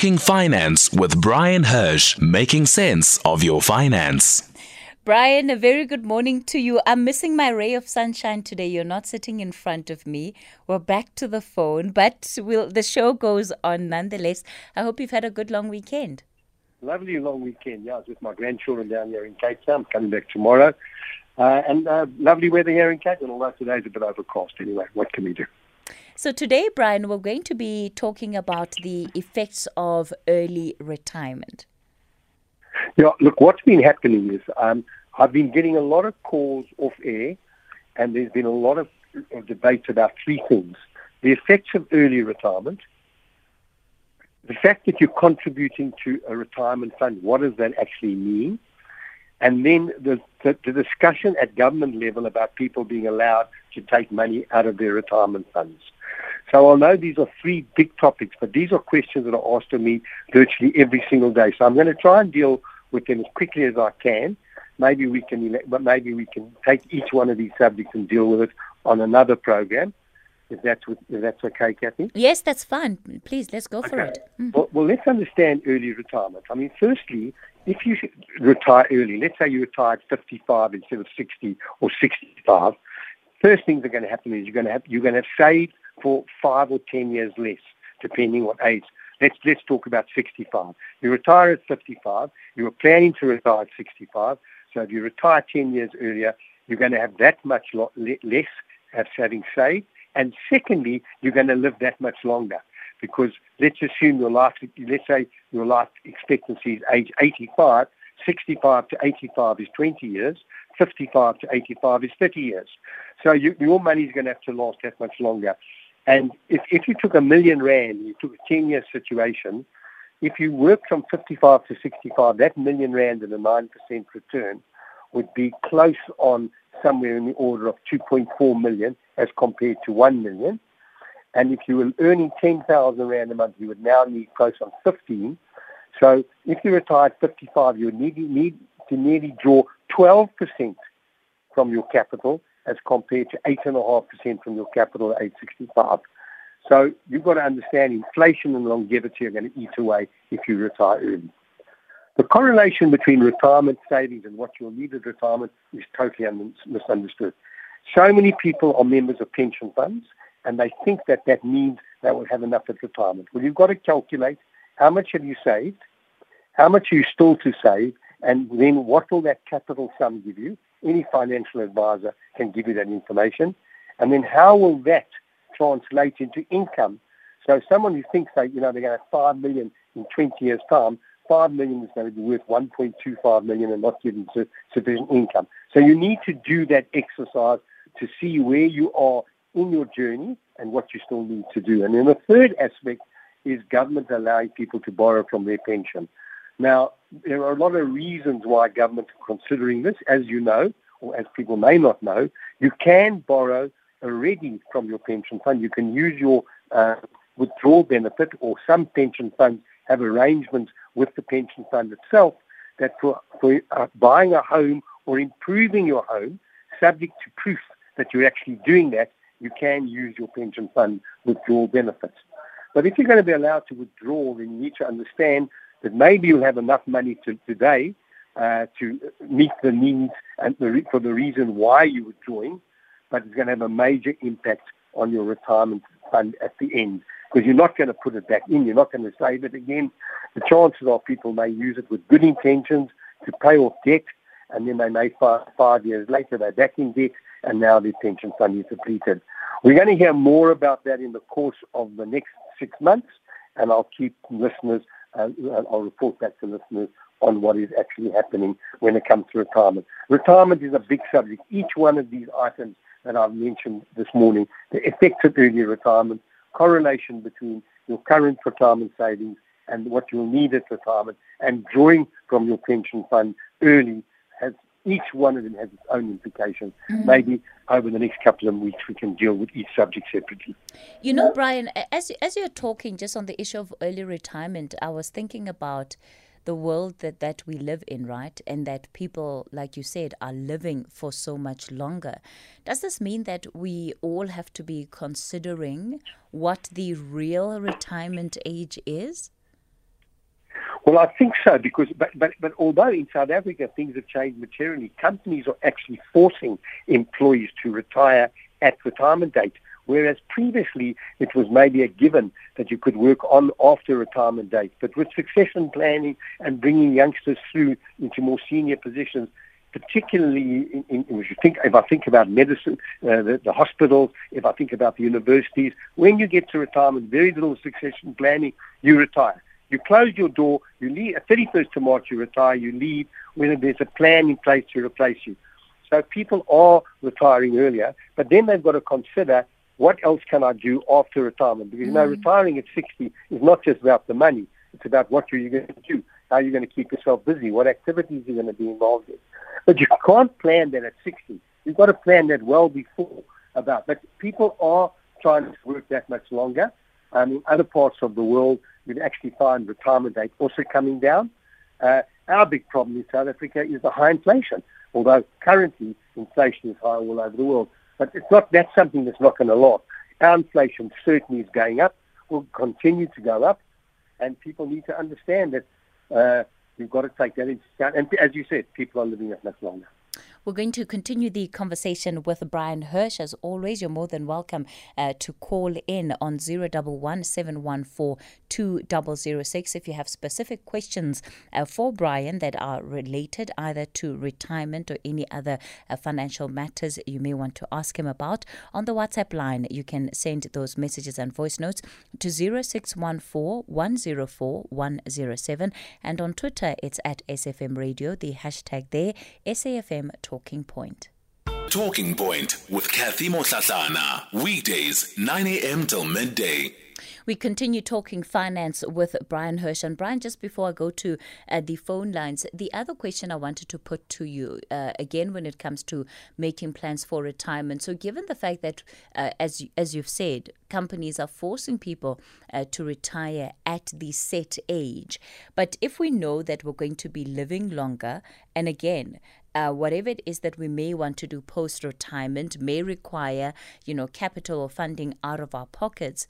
Talking Finance with Bryan Hirsch, making sense of your finance. Bryan, a very good morning to you. I'm missing my ray of sunshine today. You're not sitting in front of me. We're back to the phone, but we'll, the show goes on nonetheless. I hope you've had a good long weekend. Lovely long weekend. Yeah, I was with my grandchildren down here in Cape Town. I'm coming back tomorrow. Uh, and uh, lovely weather here in Cape Town, although today's a bit overcast anyway. What can we do? So, today, Bryan, we're going to be talking about the effects of early retirement. Yeah, look, what's been happening is um, I've been getting a lot of calls off air, and there's been a lot of debate about three things the effects of early retirement, the fact that you're contributing to a retirement fund, what does that actually mean? And then the, the, the, discussion at government level about people being allowed to take money out of their retirement funds. So I know these are three big topics, but these are questions that are asked of me virtually every single day. So I'm going to try and deal with them as quickly as I can. Maybe we can, but maybe we can take each one of these subjects and deal with it on another program. If that's if that's okay, Kathy. Yes, that's fine. Please, let's go okay. for it. Mm. Well, well, let's understand early retirement. I mean, firstly, if you retire early, let's say you retired 55 instead of 60 or 65, first things that are going to happen is you're going to have you're going to have saved for five or 10 years less, depending what age. Let's let's talk about 65. You retire at 55. You were planning to retire at 65. So if you retire 10 years earlier, you're going to have that much less as having saved. And secondly, you're going to live that much longer because let's assume your life, let's say your life expectancy is age 85, 65 to 85 is 20 years, 55 to 85 is 30 years. So you, your money is going to have to last that much longer. And if, if you took a million rand, you took a 10-year situation, if you work from 55 to 65, that million rand and a 9% return would be close on somewhere in the order of 2.4 million as compared to 1 million. And if you were earning 10,000 Rand a month, you would now need close on 15. So if you retired 55, you would need, need to nearly draw 12% from your capital as compared to 8.5% from your capital at 865. So you've got to understand inflation and longevity are going to eat away if you retire early. The correlation between retirement savings and what you'll need at retirement is totally misunderstood. So many people are members of pension funds and they think that that means they will have enough at retirement. Well, you've got to calculate how much have you saved, how much are you still to save, and then what will that capital sum give you? Any financial advisor can give you that information. And then how will that translate into income? So someone who thinks that, you know, they're going to have 5 million in 20 years' time, 5 million is going to be worth 1.25 million and not giving sufficient income. So you need to do that exercise to see where you are in your journey and what you still need to do. And then the third aspect is government allowing people to borrow from their pension. Now, there are a lot of reasons why government are considering this. As you know, or as people may not know, you can borrow already from your pension fund. You can use your uh, withdrawal benefit, or some pension funds have arrangements with the pension fund itself that for, for uh, buying a home or improving your home, subject to proof that you're actually doing that, you can use your pension fund withdrawal benefits. But if you're going to be allowed to withdraw, then you need to understand that maybe you'll have enough money to, today uh, to meet the needs and the, for the reason why you're withdrawing, but it's going to have a major impact on your retirement fund at the end because you're not going to put it back in. You're not going to save it again. The chances are people may use it with good intentions to pay off debt, and then they may five, five years later they're back in debt, and now their pension fund is depleted. We're going to hear more about that in the course of the next six months, and I'll keep listeners, uh, I'll report back to listeners on what is actually happening when it comes to retirement. Retirement is a big subject. Each one of these items that I've mentioned this morning, the effects of early retirement, correlation between your current retirement savings and what you'll need at retirement, and drawing from your pension fund early each one of them has its own implications. Mm-hmm. Maybe over the next couple of weeks we can deal with each subject separately. You know, Bryan, as as you're talking just on the issue of early retirement, I was thinking about the world that, that we live in, right? And that people, like you said, are living for so much longer. Does this mean that we all have to be considering what the real retirement age is? Well, I think so because, but, but, but although in South Africa things have changed materially, companies are actually forcing employees to retire at retirement date, whereas previously it was maybe a given that you could work on after retirement date. But with succession planning and bringing youngsters through into more senior positions, particularly in, in, if you think if I think about medicine, uh, the, the hospitals, if I think about the universities, when you get to retirement, very little succession planning, you retire. You close your door, you leave, at 31st of March you retire, you leave, whether there's a plan in place to replace you. So people are retiring earlier, but then they've got to consider what else can I do after retirement? Because, you know, mm. retiring at 60 is not just about the money. It's about what you're going to do, how you're going to keep yourself busy, what activities you're going to be involved in. But you can't plan that at 60. You've got to plan that well before about. But people are trying to work that much longer. Um, in other parts of the world, we actually find retirement age also coming down. Uh, our big problem in South Africa is the high inflation, although currently inflation is high all over the world. But it's not that's something that's not going to last. Our inflation certainly is going up, will continue to go up, and people need to understand that uh, we've got to take that into account. And as you said, people are living that much longer. We're going to continue the conversation with Bryan Hirsch. As always, you're more than welcome uh, to call in on 011 714 2006 if you have specific questions uh, for Bryan that are related either to retirement or any other uh, financial matters you may want to ask him about. On the WhatsApp line, you can send those messages and voice notes to 0614 104 107. And on Twitter, it's at SAFM Radio, the hashtag there, SAFM Talking Point. Talking Point with Kathy Mohlahlana. Weekdays, 9 a.m. till midday. We continue talking finance with Bryan Hirsch. And Bryan, just before I go to uh, the phone lines, the other question I wanted to put to you, uh, again, when it comes to making plans for retirement. So, given the fact that, uh, as, as you've said, companies are forcing people uh, to retire at the set age, but if we know that we're going to be living longer, and again, uh, whatever it is that we may want to do post retirement may require, you know, capital or funding out of our pockets.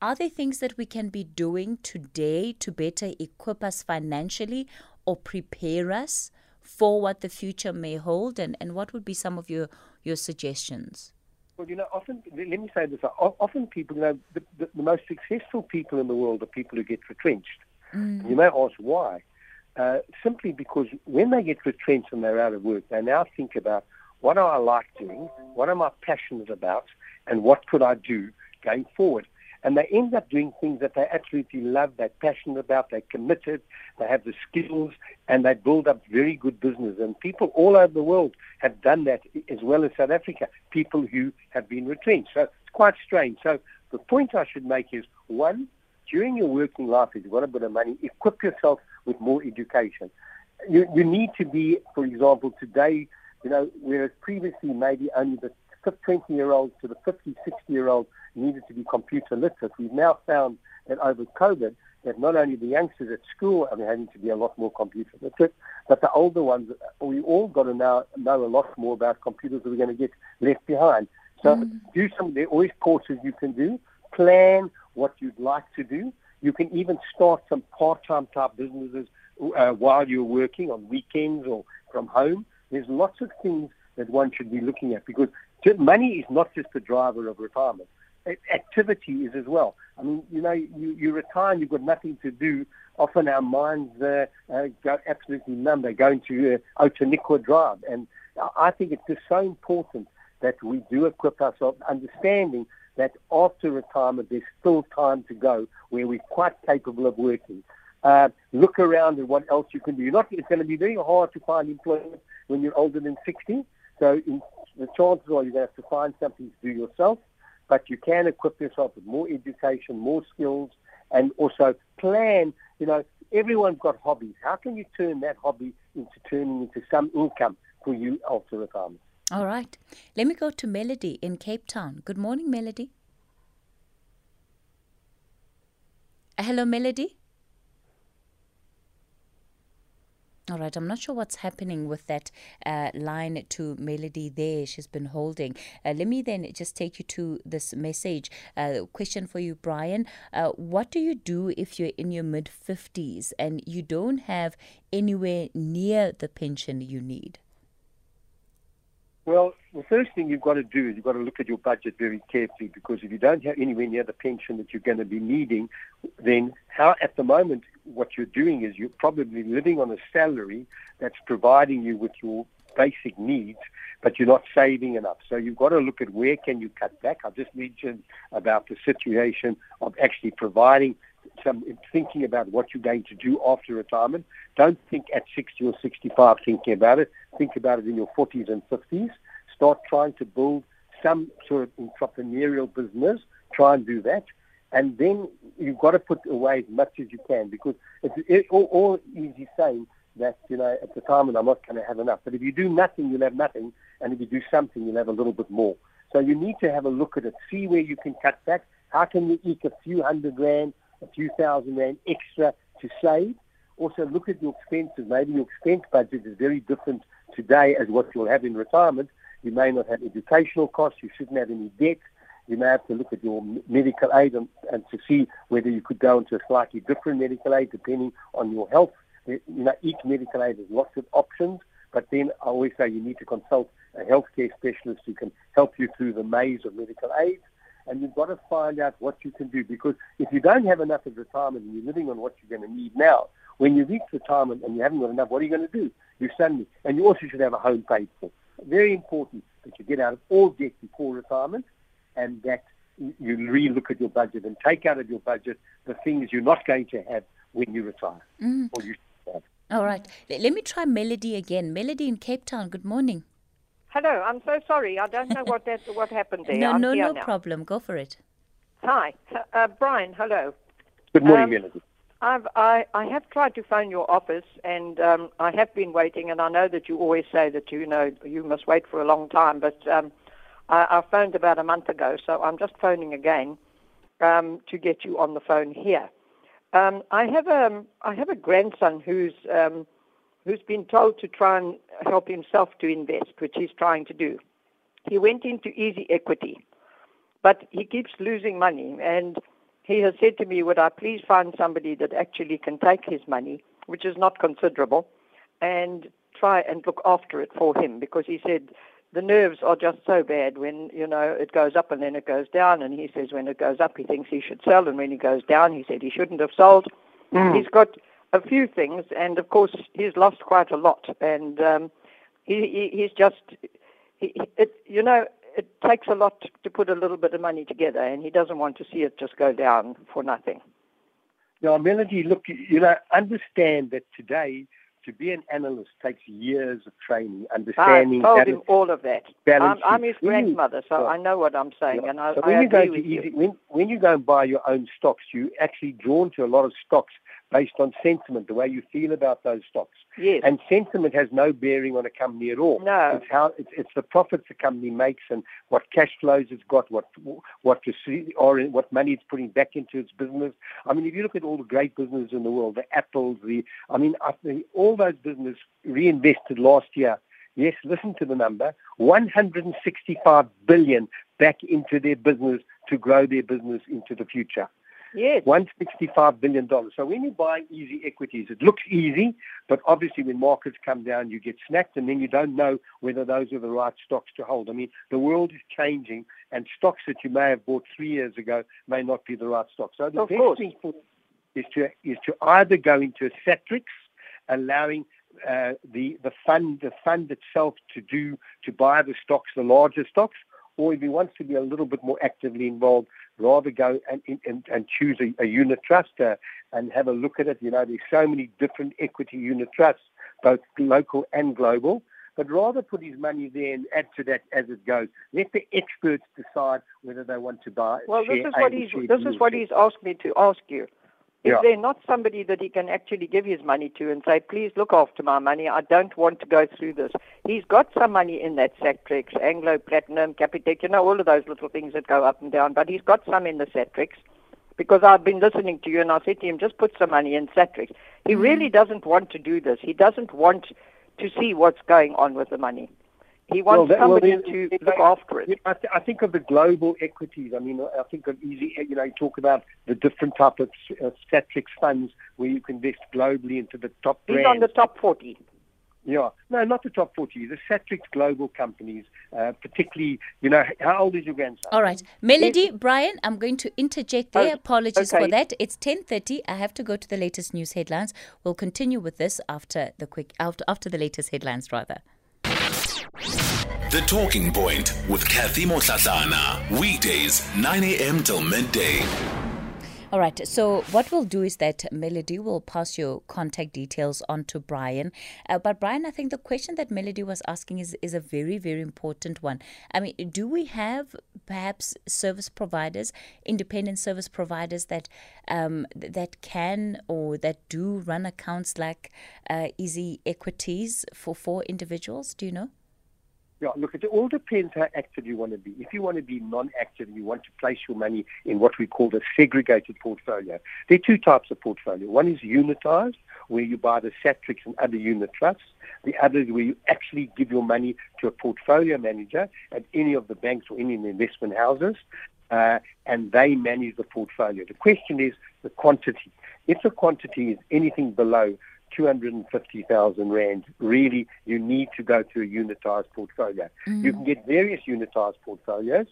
Are there things that we can be doing today to better equip us financially or prepare us for what the future may hold? And, and what would be some of your, your suggestions? Well, you know, often, let me say this, often people, you know, the, the, the most successful people in the world are people who get retrenched. Mm. You may ask why. Uh, simply because when they get retrenched and they're out of work, they now think about what do I like doing, what am I passionate about, and what could I do going forward. And they end up doing things that they absolutely love, they're passionate about, they're committed, they have the skills, and they build up very good business. And people all over the world have done that, as well as South Africa, people who have been retrenched. So it's quite strange. So the point I should make is, one, during your working life, if you've got a bit of money, equip yourself with more education. You, you need to be, for example, today, you know, whereas previously maybe only the 20 year olds to the 50, 60 year olds needed to be computer literate, we've now found that over COVID, that not only the youngsters at school are having to be a lot more computer literate, but the older ones, we all got to now know a lot more about computers or we're going to get left behind. So mm. do some, there are always courses you can do. Plan what you'd like to do. You can even start some part-time type businesses uh, while you're working on weekends or from home. There's lots of things that one should be looking at because money is not just the driver of retirement. Activity is as well. I mean, you know, you, you retire and you've got nothing to do. Often our minds uh, uh, go absolutely numb. They go into uh, Outeniqua Drive. And I think it's just so important that we do equip ourselves, understanding that after retirement there's still time to go where we're quite capable of working. Uh, look around at what else you can do. You're not, it's going to be very hard to find employment when you're older than 60. So in, the chances are you're going to have to find something to do yourself, but you can equip yourself with more education, more skills, and also plan. You know, everyone's got hobbies. How can you turn that hobby into turning into some income for you after retirement? All right. Let me go to Melody in Cape Town. Good morning, Melody. Uh, hello, Melody. All right, I'm not sure what's happening with that uh, line to Melody there. She's been holding. Uh, let me then just take you to this message. Uh, question for you, Bryan. Uh, what do you do if you're in your mid 50s and you don't have anywhere near the pension you need? Well, the first thing you've got to do is you've got to look at your budget very carefully because if you don't have anywhere near the pension that you're going to be needing, then how at the moment what you're doing is you're probably living on a salary that's providing you with your basic needs, but you're not saving enough. So you've got to look at where can you cut back. I've just mentioned about the situation of actually providing some thinking about what you're going to do after retirement. Don't think at 60 or 65 thinking about it. Think about it in your 40s and 50s. Start trying to build some sort of entrepreneurial business. Try and do that. And then you've got to put away as much as you can because it's it, all, all easy saying that, you know, at retirement I'm not going to have enough. But if you do nothing, you'll have nothing. And if you do something, you'll have a little bit more. So you need to have a look at it, see where you can cut back. How can you eke a few hundred rand a few thousand rand extra to save. Also look at your expenses. Maybe your expense budget is very different today as what you'll have in retirement. You may not have educational costs. You shouldn't have any debt. You may have to look at your medical aid and, and to see whether you could go into a slightly different medical aid depending on your health. You know, each medical aid has lots of options, but then I always say you need to consult a healthcare specialist who can help you through the maze of medical aid and you've got to find out what you can do because if you don't have enough at retirement and you're living on what you're going to need now, when you reach retirement and you haven't got enough, what are you going to do? You suddenly, and you also should have a home paid for. Very important that you get out of all debt before retirement and that you re-look at your budget and take out of your budget the things you're not going to have when you retire mm. or you have. All right. Let me try Melody again. Melody in Cape Town, good morning. Hello, I'm so sorry. I don't know what that what happened there. no, I'm no, no now. problem. Go for it. Hi, uh, Bryan. Hello. Good morning, um, Melody. I've, I, I have tried to phone your office, and um, I have been waiting. And I know that you always say that you know you must wait for a long time, but um, I, I phoned about a month ago, so I'm just phoning again um, to get you on the phone here. Um, I have a um, have a grandson who's um, who's been told to try and help himself to invest, which he's trying to do. He went into easy equity, but he keeps losing money. And he has said to me, Would I please find somebody that actually can take his money, which is not considerable, and try and look after it for him? Because he said, the nerves are just so bad when you know it goes up and then it goes down and he says when it goes up he thinks he should sell and when it goes down he said he shouldn't have sold mm. he's got a few things, and of course he's lost quite a lot, and um, he, he, he's just, he, it, you know, it takes a lot to put a little bit of money together, and he doesn't want to see it just go down for nothing. Now, Melody, look, you know, understand that today to be an analyst takes years of training, understanding. I told him all of that. I'm, I'm, his grandmother, so yeah. I know what I'm saying, yeah. and I, so when I you agree with easy, you. When, when you go and buy your own stocks, you're actually drawn to a lot of stocks based on sentiment, the way you feel about those stocks. Yes. And sentiment has no bearing on a company at all. No. It's how it's, it's the profits the company makes and what cash flows it's got, what what or what money it's putting back into its business. I mean, if you look at all the great businesses in the world, the Apples, the I mean, I think all those businesses reinvested last year. Yes, listen to the number: 165 billion back into their business to grow their business into the future. Yes. $165 billion. So when you buy easy equities, it looks easy, but obviously when markets come down, you get snapped, and then you don't know whether those are the right stocks to hold. I mean, the world is changing, and stocks that you may have bought three years ago may not be the right stocks. So the of best course. thing for is to, is to either go into a Satrix, allowing uh, the, the fund the fund itself to do to buy the stocks, the larger stocks, or if he wants to be a little bit more actively involved, rather go and, and, and choose a, a unit trust uh, and have a look at it. You know, there's so many different equity unit trusts, both local and global. But rather put his money there and add to that as it goes. Let the experts decide whether they want to buy. Well, this is what he's this is what he's asked me to ask you. Is Yeah. there not somebody that he can actually give his money to and say, please look after my money. I don't want to go through this. He's got some money in that Satrix, Anglo Platinum, Capitec, you know, all of those little things that go up and down, but he's got some in the Satrix. because I've been listening to you and I said to him, just put some money in Satrix. He mm-hmm. really doesn't want to do this. He doesn't want to see what's going on with the money. He wants that- somebody then- to then look after it. I, th- I think of the global equities. I mean, I think of easy. You know, you talk about the different type of uh, Satrix funds where you can invest globally into the top He's brands. on the top 40. Yeah, no, not the top forty. The Satrix global companies, uh, particularly. You know, how old is your grandson? All right, Melody, Bryan, I'm going to interject there. Oh, Apologies for that. It's 10:30. I have to go to the latest news headlines. We'll continue with this after the quick after after the latest headlines, rather. The Talking Point with Kathy Mohlahlana. Weekdays, 9 a.m. till midday. All right. So what we'll do is that Melody will pass your contact details on to Bryan. Uh, but Bryan, I think the question that Melody was asking is is a very very important one. I mean, do we have perhaps service providers, independent service providers that um, that can or that do run accounts like uh, Easy Equities for for individuals? Do you know? Yeah, look, it all depends how active you want to be. If you want to be non-active and you want to place your money in what we call a segregated portfolio, there are two types of portfolio. One is unitized, where you buy the Satrix and other unit trusts. The other is where you actually give your money to a portfolio manager at any of the banks or any of the investment houses, uh, and they manage the portfolio. The question is the quantity. If the quantity is anything below 250,000 rand, really you need to go to a unitized portfolio. You can get various unitized portfolios.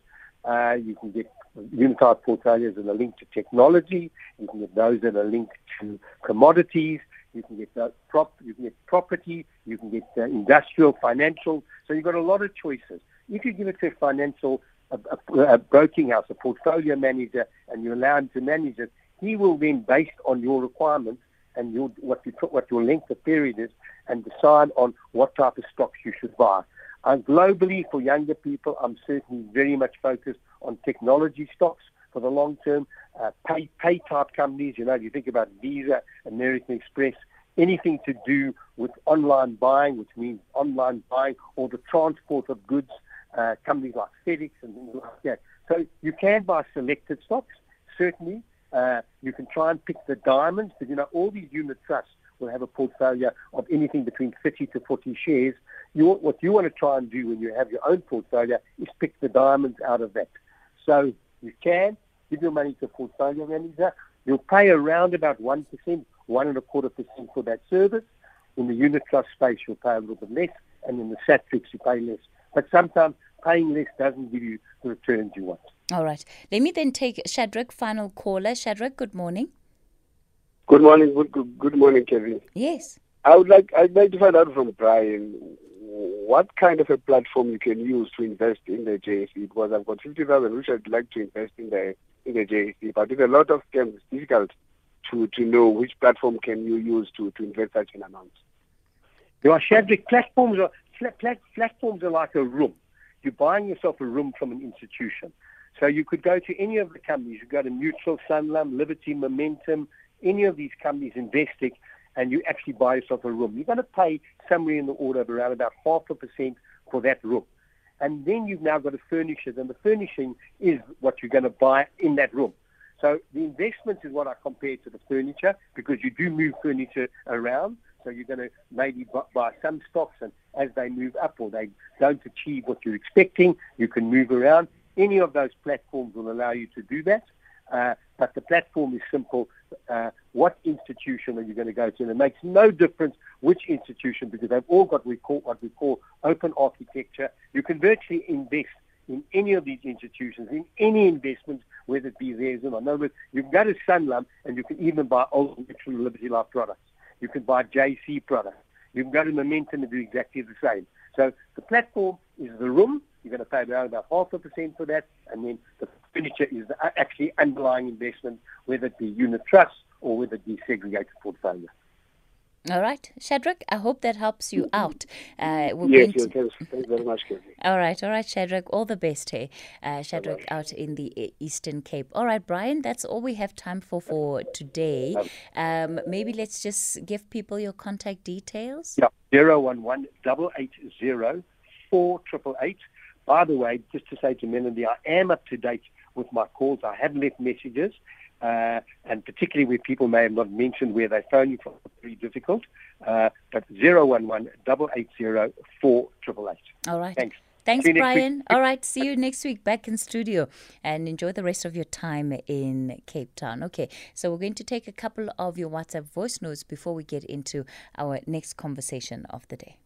Uh, you can get unitized portfolios that are linked to technology. You can get those that are linked to commodities. You can get those prop, you can get property. You can get uh, industrial, financial. So you've got a lot of choices. If you give it to a financial, a, a, a broking house, a portfolio manager, and you allow him to manage it, he will then, based on your requirements and your, what you what your length of period is, and decide on what type of stocks you should buy. And globally, for younger people, I'm certainly very much focused on technology stocks for the long term. Uh, pay pay type companies, you know, you think about Visa, American Express, anything to do with online buying, which means online buying or the transport of goods, uh, companies like FedEx and things like that. So you can buy selected stocks, certainly. Uh, you can try and pick the diamonds, but you know, all these unit trusts will have a portfolio of anything between 30 to 40 shares. You, what you want to try and do when you have your own portfolio is pick the diamonds out of that. So you can give your money to a portfolio manager. You'll pay around about 1%, one and a quarter percent for that service. In the unit trust space, you'll pay a little bit less, and in the Satrix, you pay less. But sometimes paying less doesn't give you the returns you want. All right. Let me then take Shadrach, final caller. Shadrach, good morning. Good morning. Good, good, good morning, Kevin. Yes. I would like I'd like to find out from Bryan what kind of a platform you can use to invest in the JSE because I've got fifty thousand which I'd like to invest in the in the JSE, but with a lot of scams, it's difficult to to know which platform can you use to to invest such an amount. You are Shadrach, platforms are pla- pla- platforms are like a room. You're buying yourself a room from an institution. So you could go to any of the companies. You go to Mutual, Sanlam, Liberty, Momentum, any of these companies, Investec, and you actually buy yourself a room. You're going to pay somewhere in the order of around about half a percent for that room. And then you've now got to furnish it, and the furnishing is what you're going to buy in that room. So the investment is what I compare to the furniture because you do move furniture around. So you're going to maybe buy some stocks, and as they move up or they don't achieve what you're expecting, you can move around. Any of those platforms will allow you to do that. Uh, but the platform is simple. Uh, what institution are you going to go to? And it makes no difference which institution because they've all got we call, what we call open architecture. You can virtually invest in any of these institutions, in any investments, whether it be theirs or not. In other words, you can go to Sanlam and you can even buy Old Liberty Life products. You can buy JC products. You can go to Momentum and do exactly the same. So the platform is the room. You're going to pay around about half a percent for that, and then the furniture is the actually underlying investment, whether it be unit trust or whether it be segregated portfolio. All right. Shadrach, I hope that helps you out. Uh, we're Yes, yes, to- thanks, very much, Kevin. All right, all right, Shadrach. All the best here. Uh, Shadrach out in the E- Eastern Cape. All right, Bryan, that's all we have time for for today. Um, maybe let's just give people your contact details. Yeah, zero one one double eight zero four triple eight. By the way, just to say to Melody, I am up to date with my calls. I have left messages, uh, and particularly where people may have not mentioned where they're phoning from, very difficult. Uh, but 011 880 4888. All right. Thanks. Thanks, you Bryan. All right. See you next week back in studio and enjoy the rest of your time in Cape Town. Okay. So we're going to take a couple of your WhatsApp voice notes before we get into our next conversation of the day.